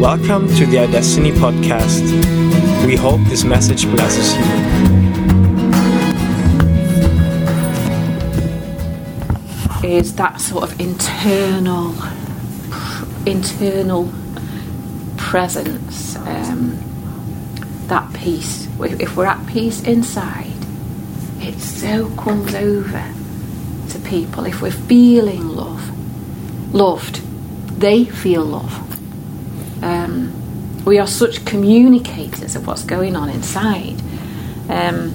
Welcome to the iDestiny podcast. We hope this message blesses you. is that sort of internal internal presence um, that peace if we're at peace inside it so comes over to people if we're feeling love loved they feel love we are such communicators of what's going on inside um,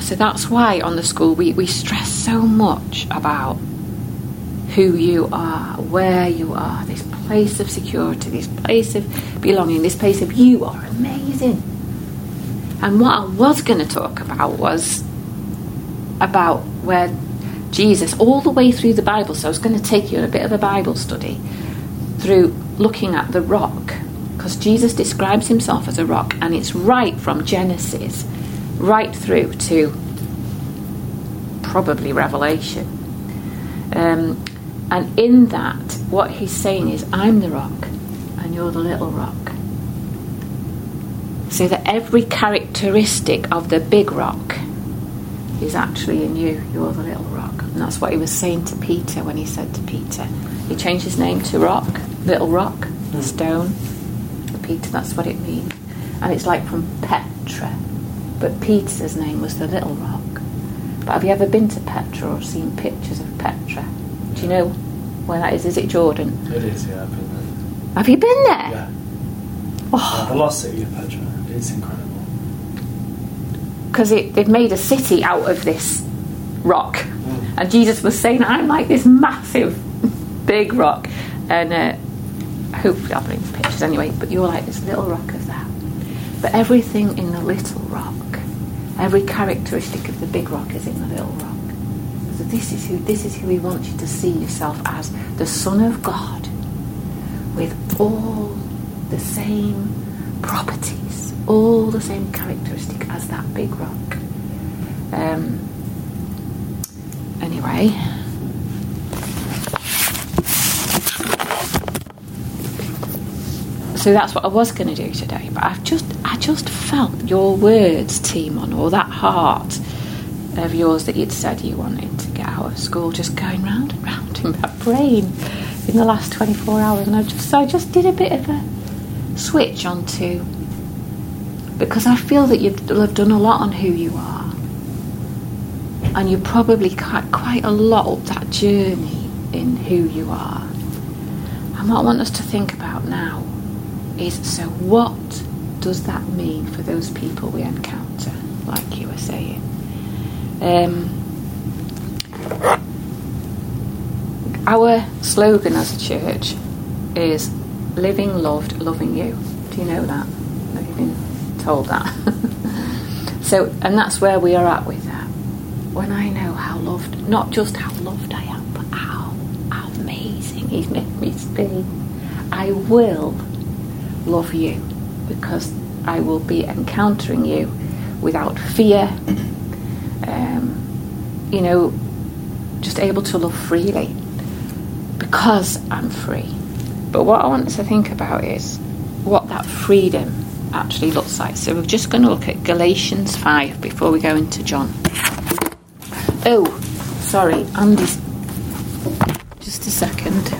so that's why on the school we, we stress so much about who you are, where you are, this place of security, this place of belonging, this place of you are amazing. And what I was going to talk about was about where Jesus, all the way through the Bible, so I was going to take you on a bit of a Bible study through looking at the rock, because Jesus describes himself as a rock, and it's right from Genesis right through to probably Revelation. Um, and in that, what he's saying is, I'm the rock, and you're the little rock. So that every characteristic of the big rock is actually in you. You're the little rock. And that's what he was saying to Peter when he said to Peter, he changed his name to Rock, Little Rock, stone. Peter, that's what it means. And it's like from Petra. But Peter's name was the Little Rock. But have you ever been to Petra or seen pictures of Petra? Do you know where that is? Is it Jordan? It is, yeah, I've been there. Have you been there? Yeah. Oh. Uh, the lost city of Petra. It's incredible. because they've made a city out of this rock. And Jesus was saying, I'm like this massive, big rock. And uh, hopefully I'll bring the pictures anyway, but you're like this little rock of that. But everything in the little rock, every characteristic of the big rock is in the little rock. So this is who this is who he wants you to see yourself as the Son of God with all the same properties, all the same characteristic as that big rock. Um, anyway. So that's what I was going to do today, but I've just I just felt your words, Timon, or that heart of yours that you'd said you wanted to get out of school, just going round and round in my brain in the last 24 hours, and I just so I just did a bit of a switch onto because I feel that you've done a lot on who you are, and you're probably quite quite a lot of that journey in who you are. And what I want us to think about now is so what does that mean for those people we encounter, like you were saying? Um, our slogan as a church is living, loved, loving you. Do you know that? Have you been told that? so, and that's where we are at with that. When I know how loved, not just how loved I am, but how, amazing He's made me be, I will love you because I will be encountering you without fear, um, you know, just able to love freely because I'm free. But what I want to think about is what that freedom actually looks like. So we're just going to look at Galatians 5 before we go into John. Oh, sorry, Andy's. Just a second.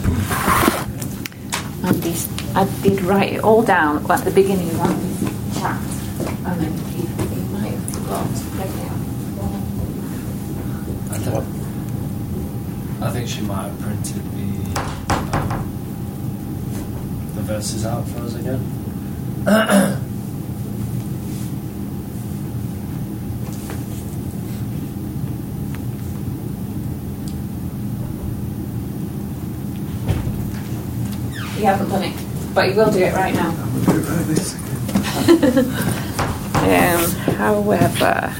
Andy's. I did write it all down at the beginning of Andy's chat. And then he, he might have forgot to bring it I think, I think she might have printed the um, the verses out for us again. He hasn't done it, but you will do it right now. Um, however,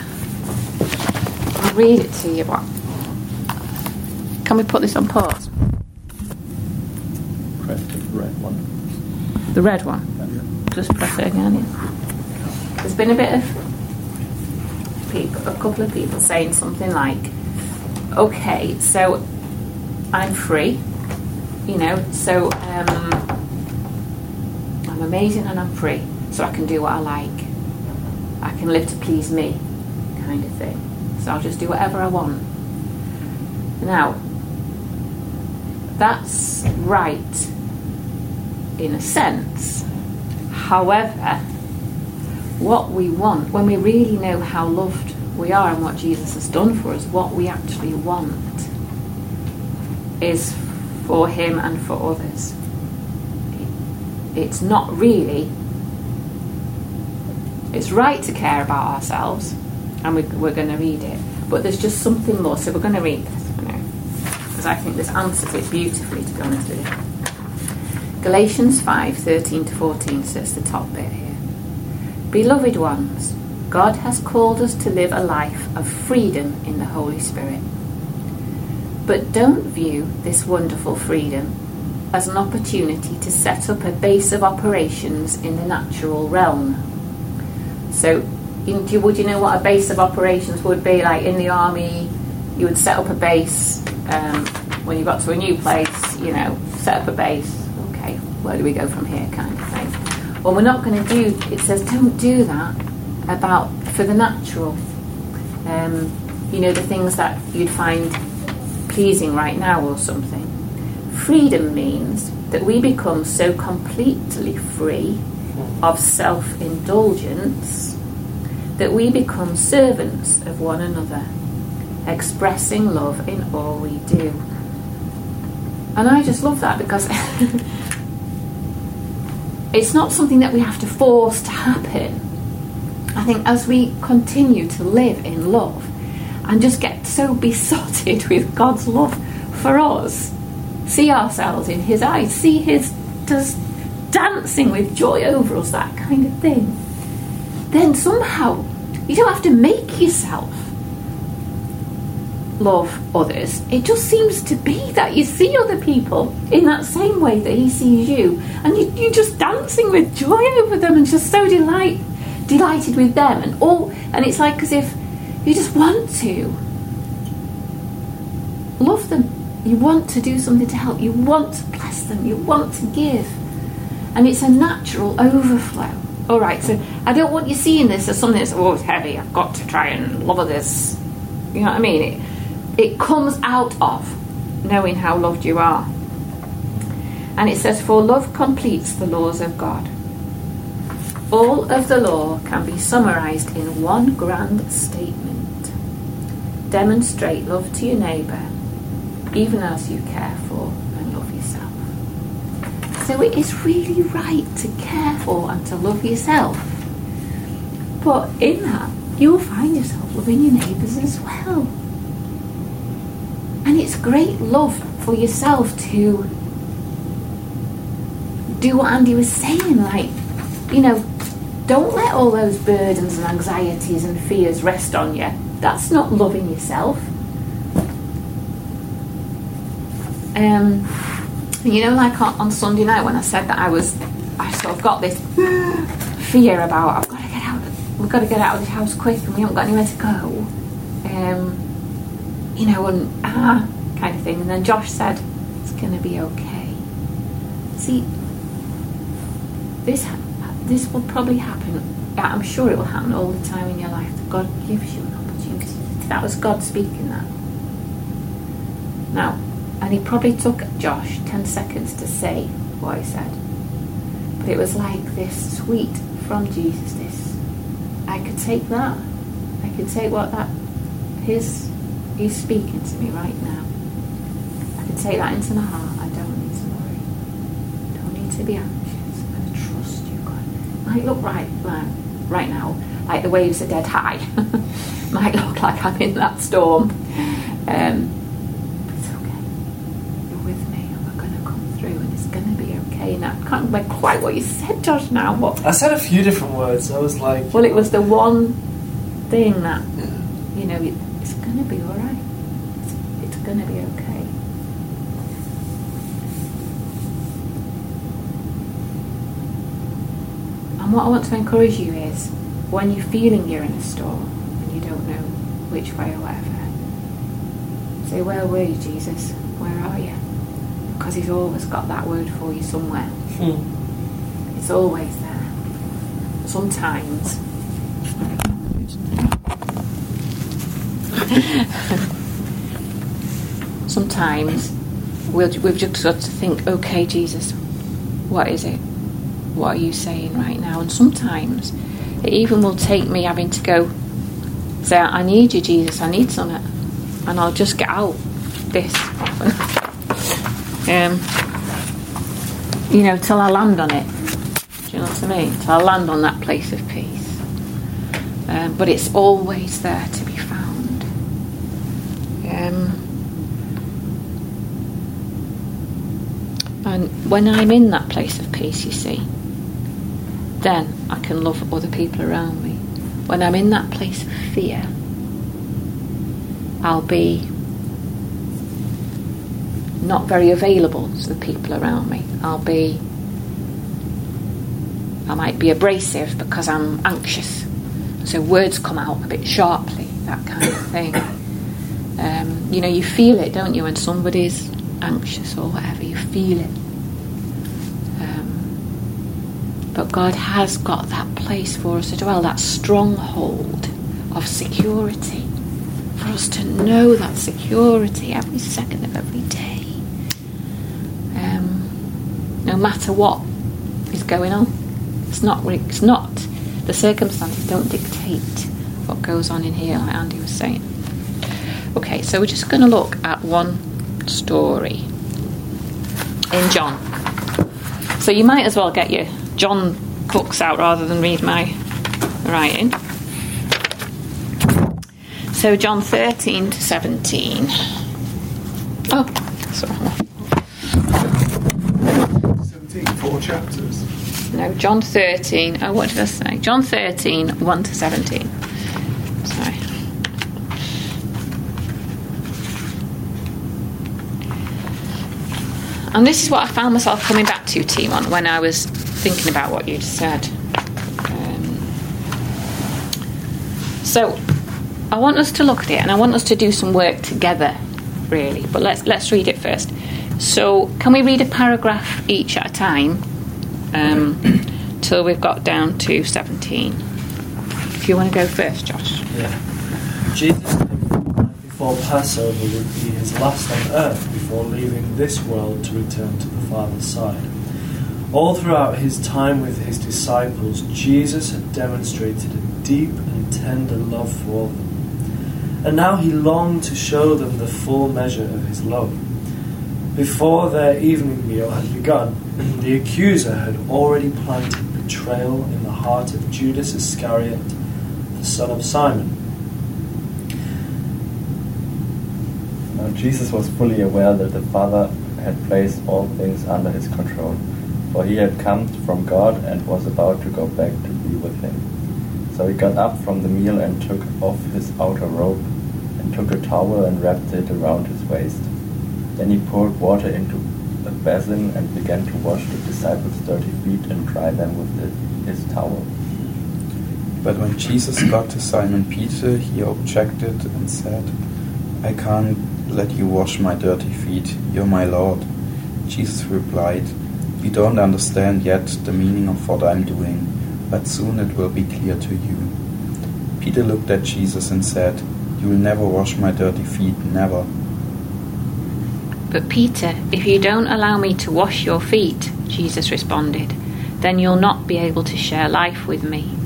I'll read it to you. What? Can we put this on pause? Press the red one. The red one. Just press it again. yeah. There's been a bit of people, a couple of people saying something like, "Okay, so I'm free, you know, so um, I'm I'm amazing and I'm free, so I can do what I like. I can live to please me, kind of thing. So I'll just do whatever I want. Now, that's right in a sense. However, what we want, when we really know how loved we are and what Jesus has done for us, what we actually want is for Him and for others. It's not really, it's right to care about ourselves, and we, we're going to read it, but there's just something more, so we're going to read this, because I think this answers it beautifully, to be honest with you. Galatians 5 13 to 14 says the top bit here. Beloved ones, God has called us to live a life of freedom in the Holy Spirit. But don't view this wonderful freedom as an opportunity to set up a base of operations in the natural realm. So, would you know what a base of operations would be? Like in the army, you would set up a base um, when you got to a new place, you know, set up a base. Okay, where do we go from here, kind of thing. Well, we're not going to do. It says don't do that about for the natural. Um, you know, the things that you'd find pleasing right now or something. Freedom means that we become so completely free of self indulgence that we become servants of one another, expressing love in all we do. And I just love that because it's not something that we have to force to happen. I think as we continue to live in love, and just get so besotted with God's love for us. See ourselves in His eyes, see His just dancing with joy over us, that kind of thing. Then somehow you don't have to make yourself love others. It just seems to be that you see other people in that same way that He sees you, and you, you're just dancing with joy over them and just so delight, delighted with them, and all. And it's like as if you just want to love them. You want to do something to help. You want to bless them. You want to give. And it's a natural overflow. All right, so I don't want you seeing this as something that's, oh, it's heavy. I've got to try and love this. You know what I mean? It, it comes out of knowing how loved you are. And it says, For love completes the laws of God. All of the law can be summarized in one grand statement demonstrate love to your neighbour, even as you care for and love yourself. So it is really right to care for and to love yourself. But in that, you'll find yourself loving your neighbours as well. And it's great love for yourself to do what Andy was saying, like, you know, don't let all those burdens and anxieties and fears rest on you that's not loving yourself. Um, you know, like on, on Sunday night when I said that I was, I sort of got this fear about I've got to get out, we've got to get out of this house quick, and we haven't got anywhere to go. Um, you know, and ah, kind of thing. And then Josh said, "It's going to be okay." See, this this will probably happen. I'm sure it will happen all the time in your life. God gives you an opportunity. that was God speaking that. Now, and he probably took Josh 10 seconds to say what he said. But it was like this sweet from Jesus, this. I could take that. I could take what that, his, he's speaking to me right now. I could take that into my heart. I don't need to worry. Don't need to be anxious. I trust you, God. Might look right, like, right now, like the waves are dead high. might look like I'm in that storm. Um, it's okay. You're with me, and we're going to come through, and it's going to be okay. And I can't remember quite what you said, Josh. Now, what? I said a few different words. I was like, well, it was the one thing that you know, it, it's going to be all right. It's, it's going to be okay. And what I want to encourage you is when you're feeling you're in a storm, and you don't know which way or whatever. Say, where were you, Jesus? Where are you? Because he's always got that word for you somewhere. Hmm. It's always there. Sometimes. Sometimes we'll, we've just got to think, okay, Jesus, what is it? What are you saying right now? And sometimes it even will take me having to go say, I need you, Jesus, I need something. And I'll just get out this. um, you know, till I land on it. Do you know what I mean? Till I land on that place of peace. Um, but it's always there to be found. Um, and when I'm in that place of peace, you see, then I can love other people around me. When I'm in that place of fear, I'll be not very available to the people around me. I'll be, I might be abrasive because I'm anxious. So words come out a bit sharply, that kind of thing. Um, you know, you feel it, don't you, when somebody's anxious or whatever, you feel it. Um, but God has got that place for us to dwell, that stronghold of security, for us to know that security every second of every day no matter what is going on. It's not, it's not, the circumstances don't dictate what goes on in here, like Andy was saying. Okay, so we're just going to look at one story in John. So you might as well get your John books out rather than read my writing. So John 13 to 17. Oh, sorry four chapters? No, John 13. Oh, what did I say? John 13, 1 to 17. Sorry. And this is what I found myself coming back to, Timon, when I was thinking about what you'd said. Um, so, I want us to look at it, and I want us to do some work together, really. But let's let's read it first. So, can we read a paragraph each at a time um, till we've got down to 17? If you want to go first, Josh. Yeah. Jesus before Passover would be his last on earth before leaving this world to return to the Father's side. All throughout his time with his disciples, Jesus had demonstrated a deep and tender love for them. And now he longed to show them the full measure of his love. Before their evening meal had begun, the accuser had already planted betrayal in the heart of Judas Iscariot, the son of Simon. Now Jesus was fully aware that the Father had placed all things under his control, for he had come from God and was about to go back to be with him. So he got up from the meal and took off his outer robe, and took a towel and wrapped it around his waist. Then he poured water into basin and began to wash the disciples' dirty feet and dry them with his towel. But when Jesus got to Simon Peter, he objected and said, I can't let you wash my dirty feet. You're my Lord. Jesus replied, You don't understand yet the meaning of what I'm doing, but soon it will be clear to you. Peter looked at Jesus and said, You will never wash my dirty feet, never. But Peter, if you don't allow me to wash your feet, Jesus responded, then you'll not be able to share life with me.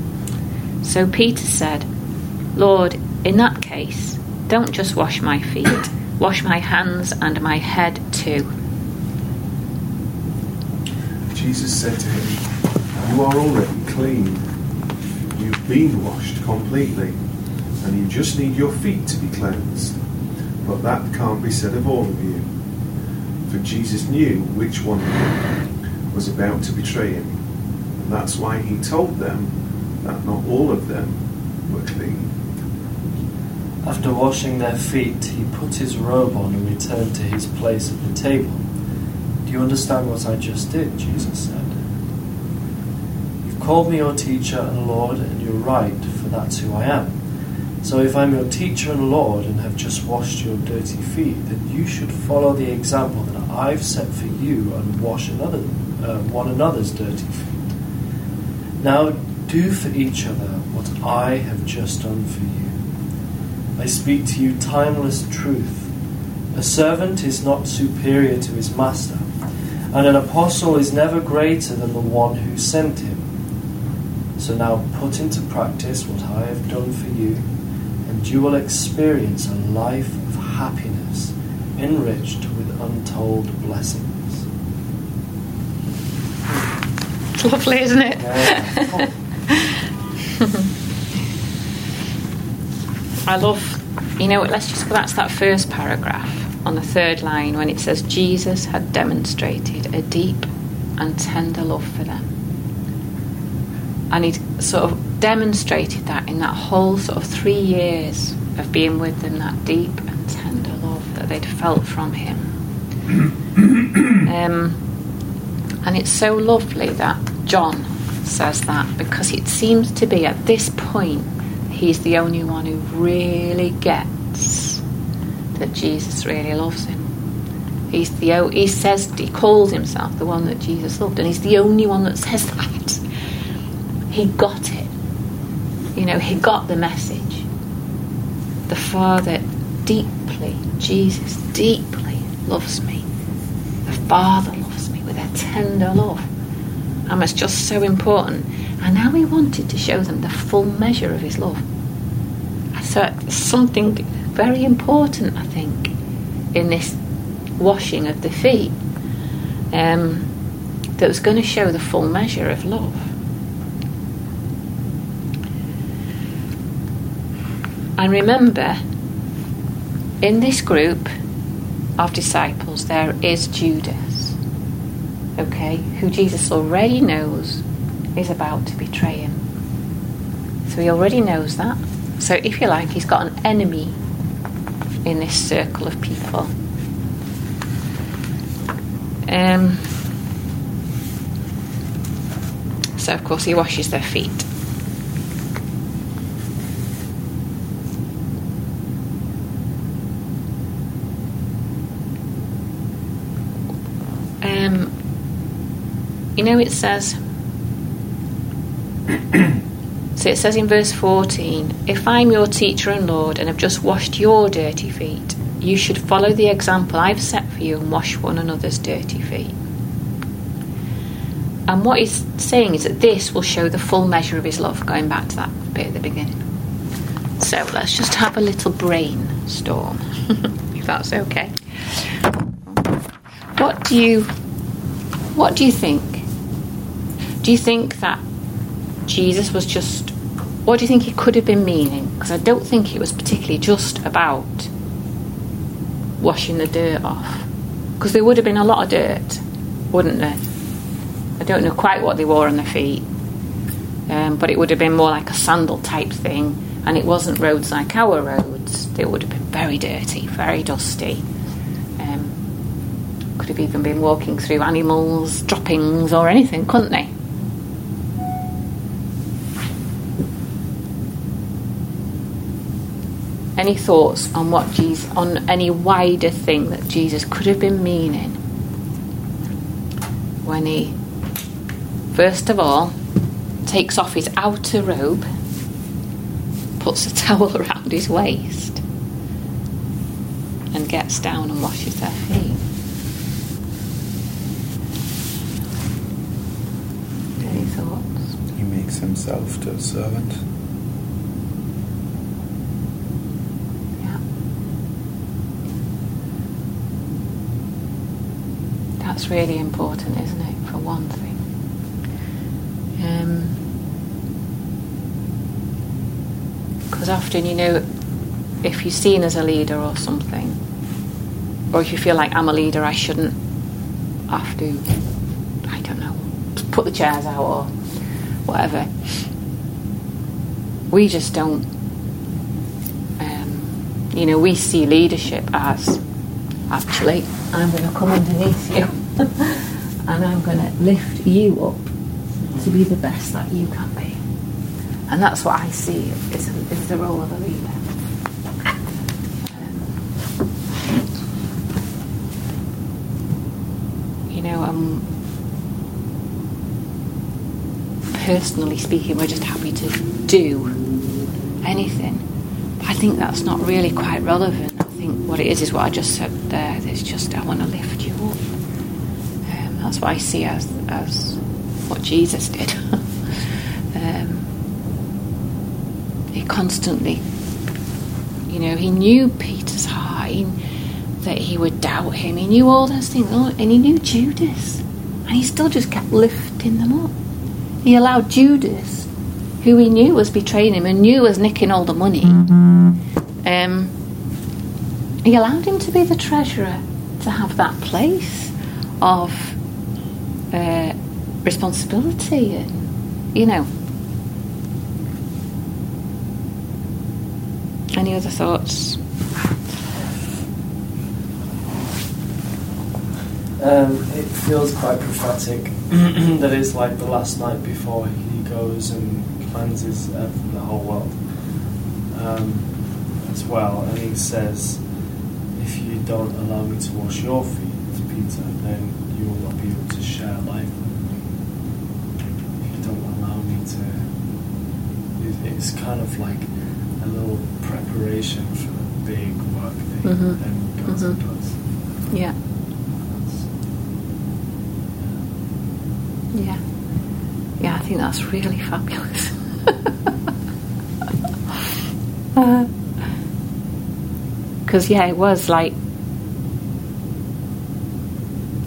So Peter said, Lord, in that case, don't just wash my feet, wash my hands and my head too. Jesus said to him, You are already clean. You've been washed completely, and you just need your feet to be cleansed. But that can't be said of all of you for Jesus knew which one of them was about to betray him. And that's why he told them that not all of them were clean. After washing their feet, he put his robe on and returned to his place at the table. Do you understand what I just did? Jesus said. You've called me your teacher and Lord, and you're right, for that's who I am. So if I'm your teacher and Lord and have just washed your dirty feet, then you should follow the example that I've set for you and wash another, uh, one another's dirty feet. Now do for each other what I have just done for you. I speak to you timeless truth. A servant is not superior to his master, and an apostle is never greater than the one who sent him. So now put into practice what I have done for you, and you will experience a life of happiness enriched with untold blessings. It's lovely, isn't it? Yeah. I love, you know, let's just go back to that first paragraph on the third line when it says, Jesus had demonstrated a deep and tender love for them. And he'd sort of demonstrated that in that whole sort of three years of being with them, that deep and tender love that they'd felt from him. um, and it's so lovely that John says that because it seems to be at this point he's the only one who really gets that Jesus really loves him. He's the he says he calls himself the one that Jesus loved, and he's the only one that says that. He got it. You know, he got the message. The Father deeply, Jesus deeply loves me. The Father loves me with a tender love. And it's just so important. And now he wanted to show them the full measure of his love. So something very important, I think, in this washing of the feet um, that was going to show the full measure of love. And remember, in this group of disciples, there is Judas, okay, who Jesus already knows is about to betray him. So he already knows that. So, if you like, he's got an enemy in this circle of people. Um, so, of course, he washes their feet. Um, you know, it says. so it says in verse 14 If I'm your teacher and Lord and have just washed your dirty feet, you should follow the example I've set for you and wash one another's dirty feet. And what he's saying is that this will show the full measure of his love, going back to that bit at the beginning. So let's just have a little brainstorm, if that's okay. What do you what do you think? Do you think that Jesus was just what do you think he could have been meaning? Because I don't think it was particularly just about washing the dirt off. Because there would have been a lot of dirt, wouldn't there? I don't know quite what they wore on their feet, um, but it would have been more like a sandal type thing, and it wasn't roads like our roads. They would have been very dirty, very dusty. Um, could have even been walking through animals' droppings or anything, couldn't they? Any thoughts on what Jesus, on any wider thing that Jesus could have been meaning when he, first of all, takes off his outer robe, puts a towel around his waist, and gets down and washes their feet? Any thoughts? He makes himself to a servant. That's really important, isn't it, for one thing? Because often, you know, if you're seen as a leader or something, or if you feel like I'm a leader, I shouldn't have to, I don't know, put the chairs out or whatever. We just don't um, you know, we see leadership as actually, I'm going to come underneath you and I'm going to lift you up to be the best that you can be. And that's what I see is, is the role of a leader. You know, um, personally speaking, we're just happy to do anything. But I think that's not really quite relevant. I think what it is is what I just said there. It's just I want to lift you that's what I see as as what Jesus did. um, he constantly, you know, he knew Peter's heart. He, that he would doubt him. He knew all those things, oh, and he knew Judas, and he still just kept lifting them up. He allowed Judas, who he knew was betraying him and knew was nicking all the money, um, he allowed him to be the treasurer, to have that place of uh, responsibility, and you know. Any other thoughts? Um, it feels quite prophetic that it's like the last night before he goes and cleanses uh, the whole world um, as well. And he says, If you don't allow me to wash your feet, Peter, then you will not be able to share life with me. If you don't allow me It's kind of like a little preparation for the big work he Mhm. then goes and Mhm. does. Yeah, yeah, yeah. I think that's really fabulous. Because yeah, it was like,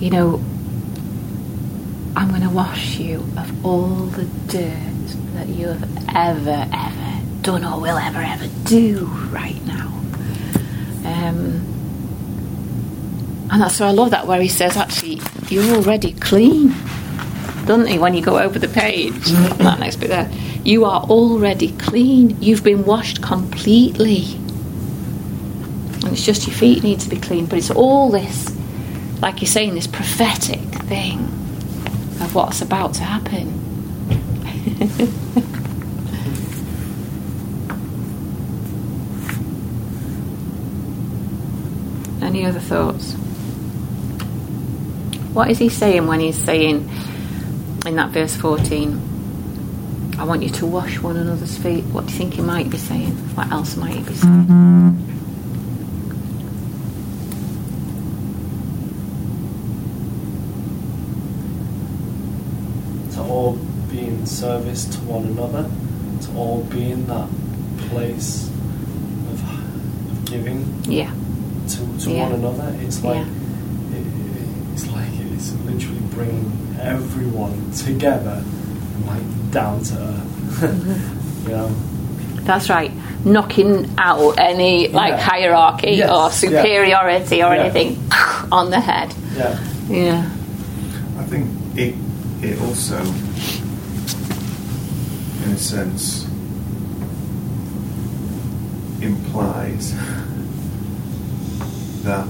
you know, I'm going to wash you of all the dirt that you have ever, ever done or will ever, ever do right now. Um, and that's why I love that, where he says, actually, you're already clean, doesn't he, when you go over the page? that next bit there. You are already clean. You've been washed completely. And it's just your feet need to be clean. But it's all this, like you're saying, this prophetic thing of what's about to happen. Any other thoughts? What is he saying when he's saying in that verse 14, I want you to wash one another's feet? What do you think he might be saying? What else might he be saying? to all be in service to one another, to all be in that place of, of giving Yeah, to, to Yeah. one another. It's like Yeah. it, it's like it's literally bringing everyone together, like down to earth. you know, that's right. Knocking out any like Yeah. hierarchy Yes, or yeah. superiority or Yeah. anything on the head. yeah, Yeah. I think it it also, in a sense, implies that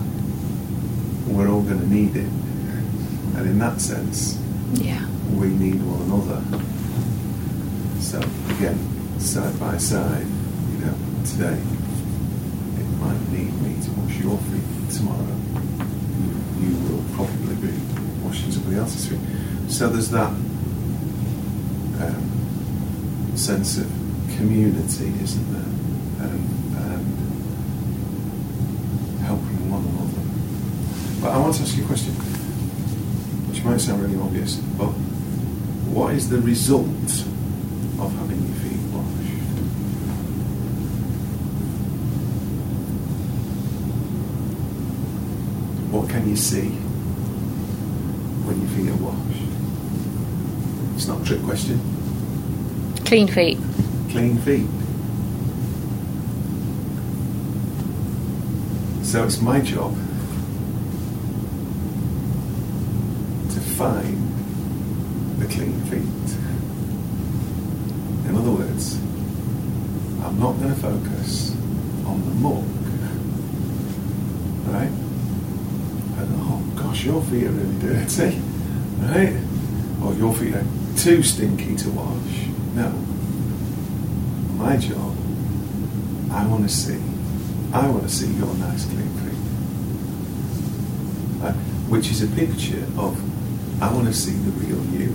we're all going to need it, and in that sense, Yeah. we need one another. So again, side by side, you know, today it might need me to wash your feet tomorrow. You, you will probably be washing somebody else's feet. So there's that um, sense of community, isn't there? And, and helping one another. But I want to ask you a question which might sound really obvious, but what is the result of having your feet washed? What can you see when your feet are washed? It's not a trick question. Clean feet. Clean feet. So it's my job to find the clean feet. In other words, I'm not going to focus on the muck, right? And oh gosh, your feet are really dirty, right? Or your feet are too stinky to wash. No. My job, I want to see, I want to see your nice clean feet. Uh, which is a picture of, I want to see the real you.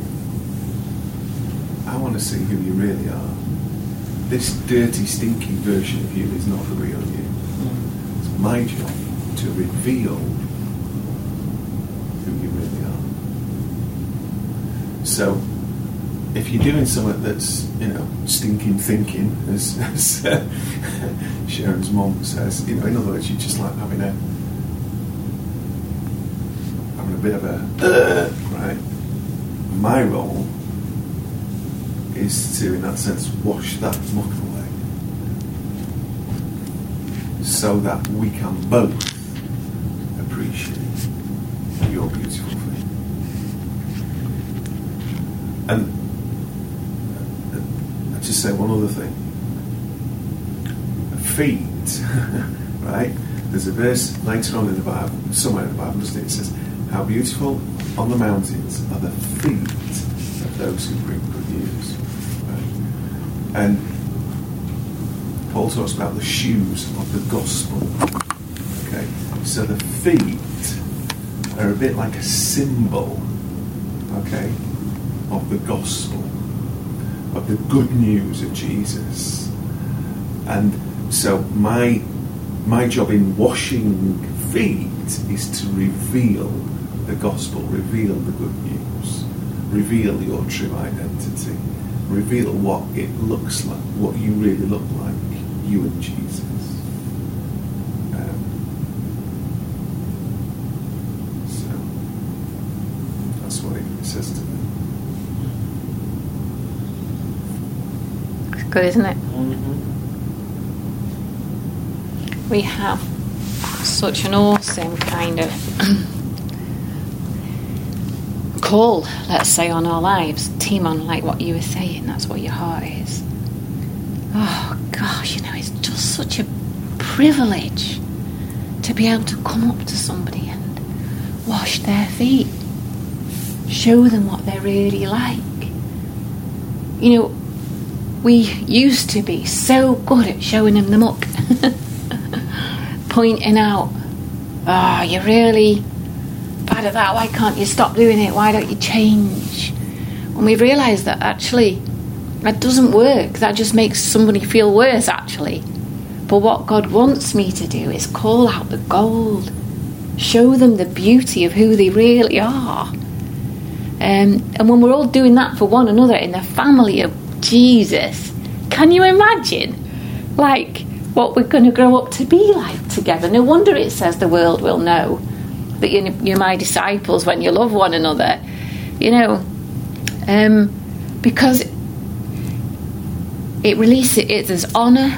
I want to see who you really are. This dirty, stinky version of you is not the real you. It's my job to reveal who you really are. So, if you're doing something that's, you know, stinking thinking, as, as uh, Sharon's mom says, you know, in other words, you're just like having a having a bit of a uh, right. My role is to, in that sense, wash that muck away, so that we can both appreciate your beautiful thing. And uh, I'll just say one other thing. Feet, right? There's a verse later on in the Bible, somewhere in the Bible, doesn't it? It says, How beautiful on the mountains are the feet of those who bring good news. Right? And Paul talks about the shoes of the gospel. Okay? So the feet are a bit like a symbol, okay, of the gospel, of the good news of Jesus. And so my my job in washing feet is to reveal the gospel, reveal the good news, reveal your true identity, reveal what it looks like, what you really look like, you and Jesus. Um, so that's what it says to me. It's good, isn't it? Mm-hmm. We have such an awesome kind of call, let's say, on our lives. Timon, like what you were saying, that's what your heart is. Oh gosh, you know, it's just such a privilege to be able to come up to somebody and wash their feet, show them what they're really like. You know, we used to be so good at showing them the muck, pointing out, ah, oh, you're really bad at that. Why can't you stop doing it? Why don't you change? And we realise that actually that doesn't work. That just makes somebody feel worse, actually. But what God wants me to do is call out the gold, show them the beauty of who they really are. Um, and when we're all doing that for one another in the family of Jesus, can you imagine, like, what we're going to grow up to be like together? No wonder it says the world will know that you're, you're my disciples when you love one another. You know, um, because it releases it as honour,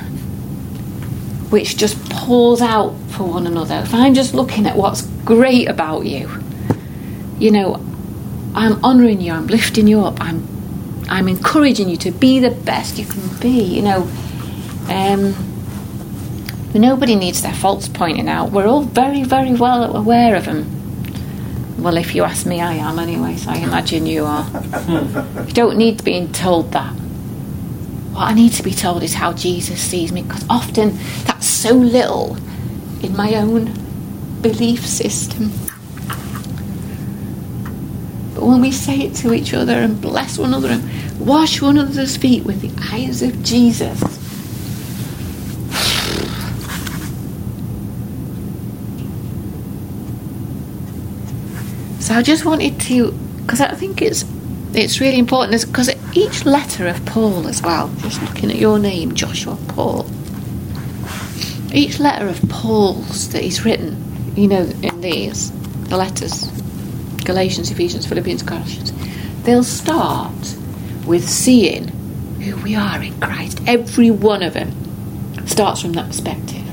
which just pours out for one another. If I'm just looking at what's great about you, you know, I'm honouring you, I'm lifting you up, I'm I'm encouraging you to be the best you can be. You know, um, nobody needs their faults pointing out. We're all very, very well aware of them. Well, if you ask me, I am anyway, so I imagine you are. you don't need being told that. What I need to be told is how Jesus sees me, because often that's so little in my own belief system. But when we say it to each other and bless one another and wash one another's feet with the eyes of Jesus, So I just wanted to, because I think it's it's really important, because each letter of Paul as well, just looking at your name, Joshua Paul, each letter of Paul's that he's written, you know, in these, the letters, Galatians, Ephesians, Philippians, Colossians, they'll start with seeing who we are in Christ. Every one of them starts from that perspective,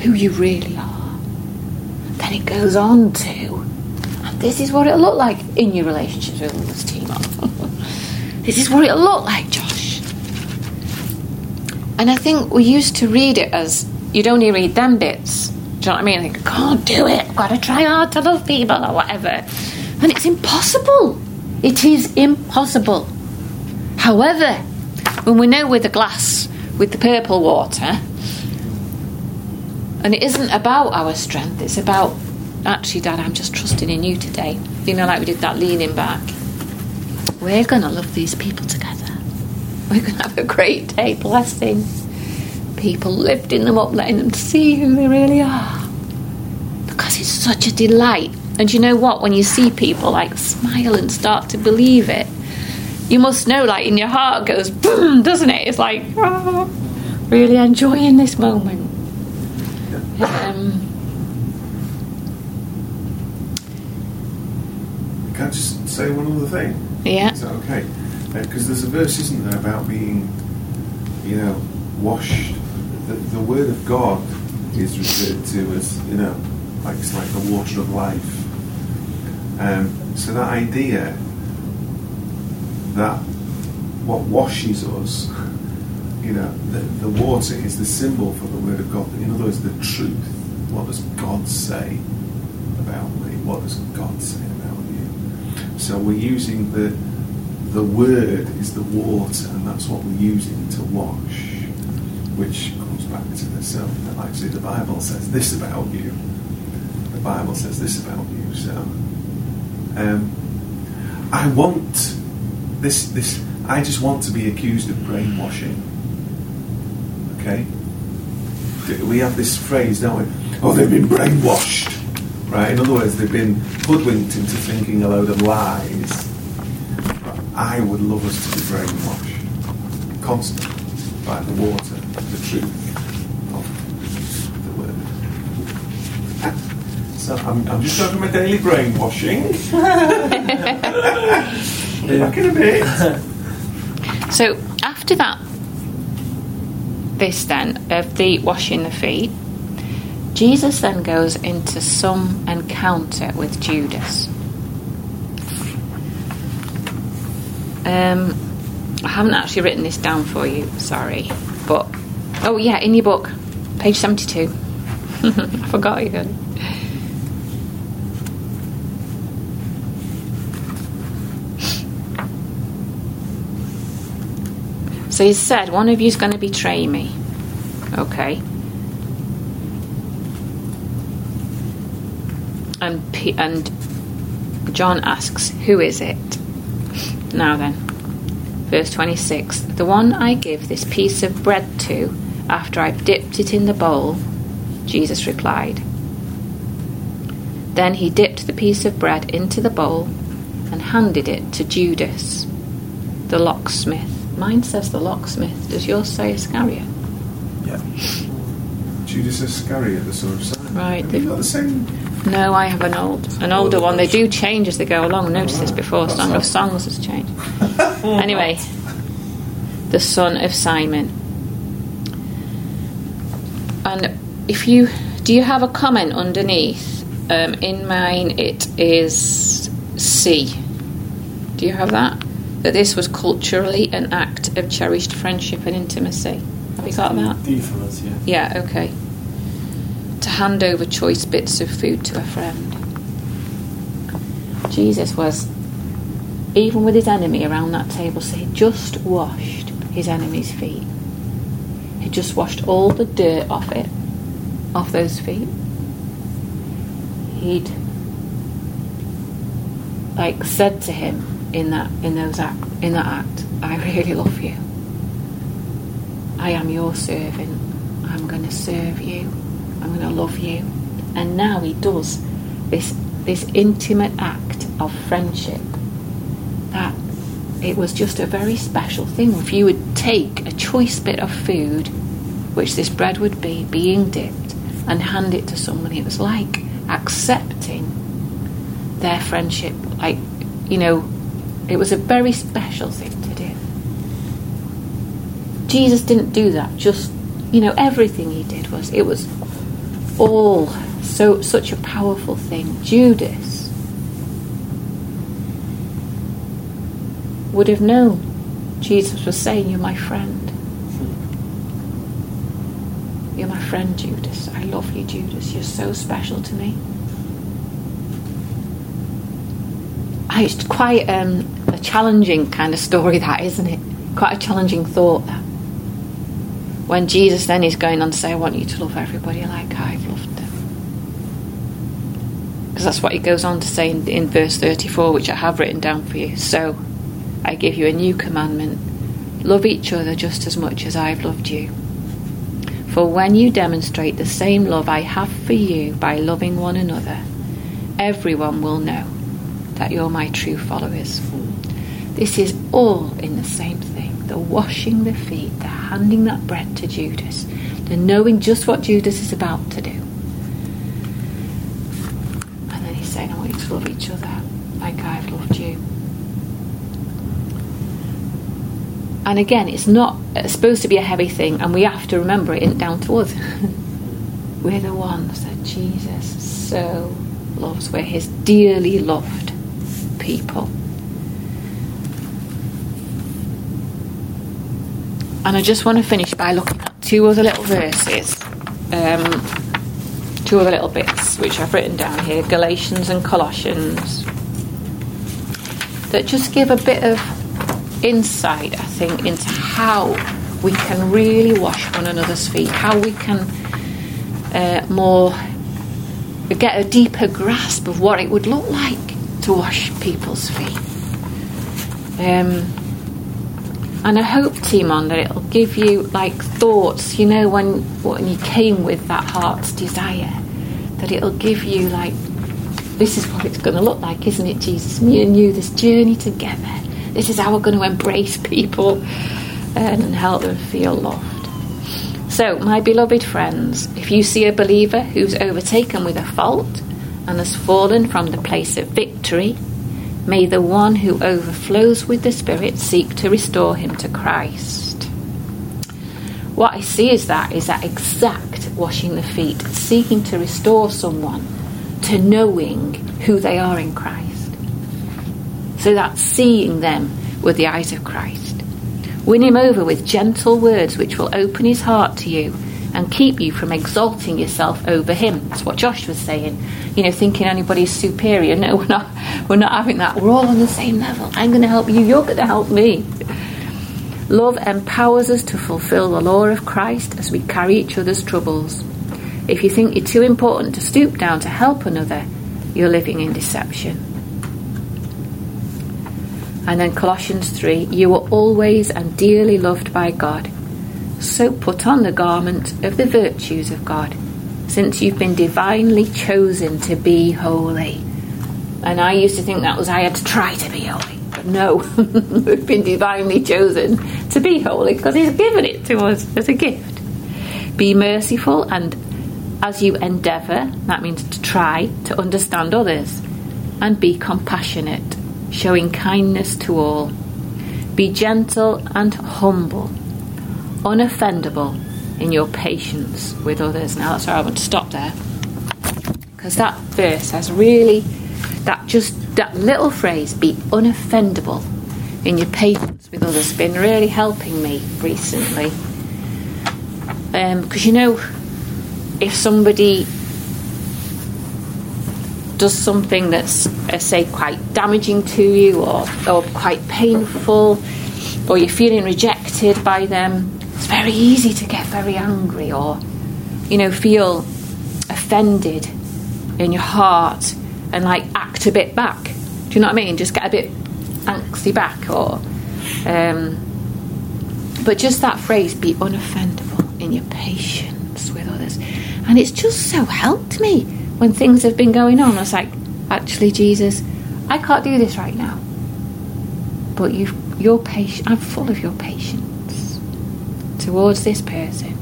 who you really are. Then it goes on to this is what it'll look like in your relationships with this team. this is what it'll look like, Josh. And I think we used to read it as you'd only read them bits. Do you know what I mean? Think, I can't do it. I've got to try hard to love people or whatever. And it's impossible. It is impossible. However, when we know with the glass with the purple water, and it isn't about our strength, it's about actually, Dad, I'm just trusting in you today. You know, like we did that leaning back. We're going to love these people together. We're going to have a great day blessing people, lifting them up, letting them see who they really are. Because it's such a delight. And you know what? When you see people like smile and start to believe it, you must know, like in your heart goes boom, doesn't it? It's like, oh, really enjoying this moment. Um, I just say one other thing? yeah. Is that okay? Because there's a verse, isn't there, about being, you know, washed. The, the word of God is referred to as, you know, like it's like the water of life. Um, so that idea that what washes us, you know, the, the water is the symbol for the word of God. In other words, the truth. What does God say about me? What does God say? So we're using the the word is the water, and that's what we're using to wash, which comes back to the self. That actually the Bible says this about you. The Bible says this about you. So um, I want this. This I just want to be accused of brainwashing. Okay, we have this phrase, don't we? Oh, they've been brainwashed. Right. In other words, they've been hoodwinked into thinking a load of lies. I would love us to be brainwashed constantly by the water, the truth of the word. So I'm, I'm just going my daily brainwashing. Back in a bit. So after that, this then of the washing the feet, Jesus then goes into some encounter with Judas. Um, I haven't actually written this down for you, sorry, but oh yeah, in your book, page seventy-two. I forgot you. So he said, One of you is going to betray me. Okay. And, P- and John asks, Who is it? Now then, verse 26 The one I give this piece of bread to after I've dipped it in the bowl, Jesus replied. Then he dipped the piece of bread into the bowl and handed it to Judas, the locksmith. Mine says the locksmith. Does yours say Iscariot? Yeah. Judas Iscariot, the son of Simon. Right, they've- got the same? No, I have an old, an older one. They do change as they go along. Notice this before. Song of Songs has changed. Anyway, the son of Simon. And if you do, you have a comment underneath? Um, in mine, it is C. Do you have that? That this was culturally an act of cherished friendship and intimacy. Have you got that? D for us, yeah. Yeah, okay. To hand over choice bits of food to a friend. Jesus was, even with his enemy around that table, so he just washed his enemy's feet. He just washed all the dirt off it, off those feet. He'd like said to him in that in those act in that act, I really love you. I am your servant. I'm going to serve you. I'm going to love you. And now he does this this intimate act of friendship. That it was just a very special thing. If you would take a choice bit of food, which this bread would be, being dipped, and hand it to someone, it was like accepting their friendship. Like, you know, it was a very special thing to do. Jesus didn't do that. Just you know, everything he did was it was all so such a powerful thing. Judas would have known Jesus was saying, "You're my friend. You're my friend, Judas. I love you, Judas. You're so special to me." Ah, It's quite um, a challenging kind of story, that isn't it? Quite a challenging thought. That when Jesus then is going on to say, I want you to love everybody like I've loved them. Because that's what he goes on to say in, in verse 34, which I have written down for you. So I give you a new commandment Love each other just as much as I've loved you. For when you demonstrate the same love I have for you by loving one another, everyone will know that you're my true followers. This is all in the same thing the washing the feet, the handing that bread to Judas, the knowing just what Judas is about to do. And then he's saying, I want you to love each other like I've loved you. And again, it's not supposed to be a heavy thing, and we have to remember it isn't down to us. We're the ones that Jesus so loves. We're his dearly loved people. And I just want to finish by looking at two other little verses, um, two other little bits which I've written down here Galatians and Colossians, that just give a bit of insight, I think, into how we can really wash one another's feet, how we can uh, more get a deeper grasp of what it would look like to wash people's feet. Um, and I hope, Timon, that it'll give you like thoughts, you know, when when you came with that heart's desire, that it'll give you like, this is what it's going to look like, isn't it, Jesus? Me and you, this journey together. This is how we're going to embrace people and help them feel loved. So, my beloved friends, if you see a believer who's overtaken with a fault and has fallen from the place of victory, may the one who overflows with the Spirit seek to restore him to Christ. What I see is that is that exact washing the feet, seeking to restore someone to knowing who they are in Christ. So that's seeing them with the eyes of Christ. Win him over with gentle words which will open his heart to you and keep you from exalting yourself over him. That's what Josh was saying. You know, thinking anybody's superior. No, we're not. We're not having that. We're all on the same level. I'm going to help you. You're going to help me. Love empowers us to fulfill the law of Christ as we carry each other's troubles. If you think you're too important to stoop down to help another, you're living in deception. And then Colossians 3 You are always and dearly loved by God. So put on the garment of the virtues of God, since you've been divinely chosen to be holy. And I used to think that was I had to try to be holy. But no, we've been divinely chosen to be holy because He's given it to us as a gift. Be merciful and as you endeavour, that means to try to understand others, and be compassionate showing kindness to all. Be gentle and humble, unoffendable in your patience with others. Now that's where I want to stop there. Because that verse has really, that just, that little phrase, be unoffendable in your patience with others, been really helping me recently. Because um, you know, if somebody does something that's, uh, say, quite damaging to you or, or quite painful, or you're feeling rejected by them, it's very easy to get very angry or, you know, feel offended in your heart and like act a bit back. Do you know what I mean? Just get a bit angsty back or. Um, but just that phrase, be unoffendable in your patience with others. And it's just so helped me when things have been going on, I was like, actually, Jesus, I can't do this right now. But you, you're patient. I'm full of your patience towards this person.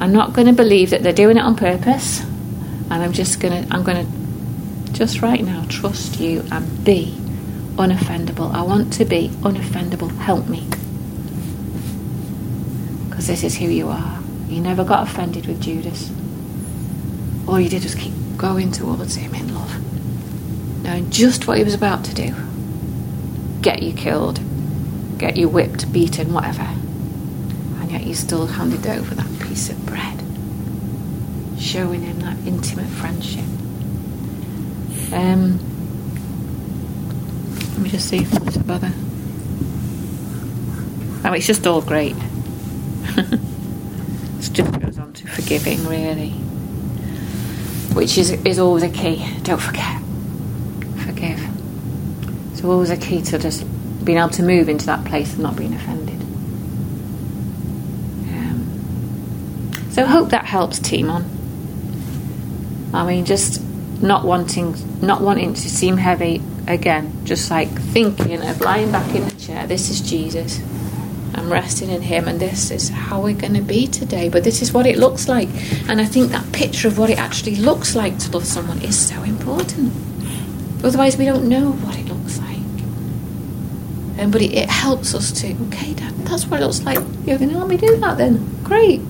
I'm not going to believe that they're doing it on purpose, and I'm just going to, I'm going to, just right now, trust you and be unoffendable. I want to be unoffendable. Help me, because this is who you are. You never got offended with Judas all you did was keep going towards him in love, knowing just what he was about to do get you killed, get you whipped, beaten, whatever. Yet you still handed over that piece of bread, showing him that intimate friendship. Um, let me just see if a bother. Oh, it's just all great. it just goes on to forgiving, really which is, is always a key. Don't forget. Forgive. So always a key to just being able to move into that place of not being offended. So hope that helps Timon. I mean, just not wanting, not wanting to seem heavy again. Just like thinking of lying back in the chair. This is Jesus. I'm resting in Him, and this is how we're going to be today. But this is what it looks like. And I think that picture of what it actually looks like to love someone is so important. Otherwise, we don't know what it looks like. Um, but it, it helps us to, okay, that, that's what it looks like. You're going to let me do that then? Great.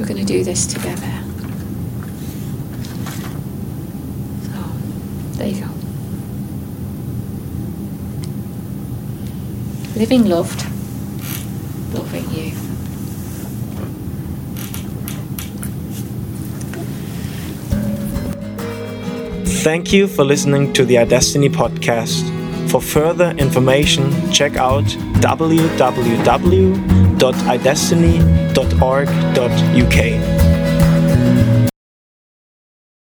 We're going to do this together. So, there you go. Living loved, loving you. Thank you for listening to the iDestiny podcast. For further information, check out www.idestiny.org.uk.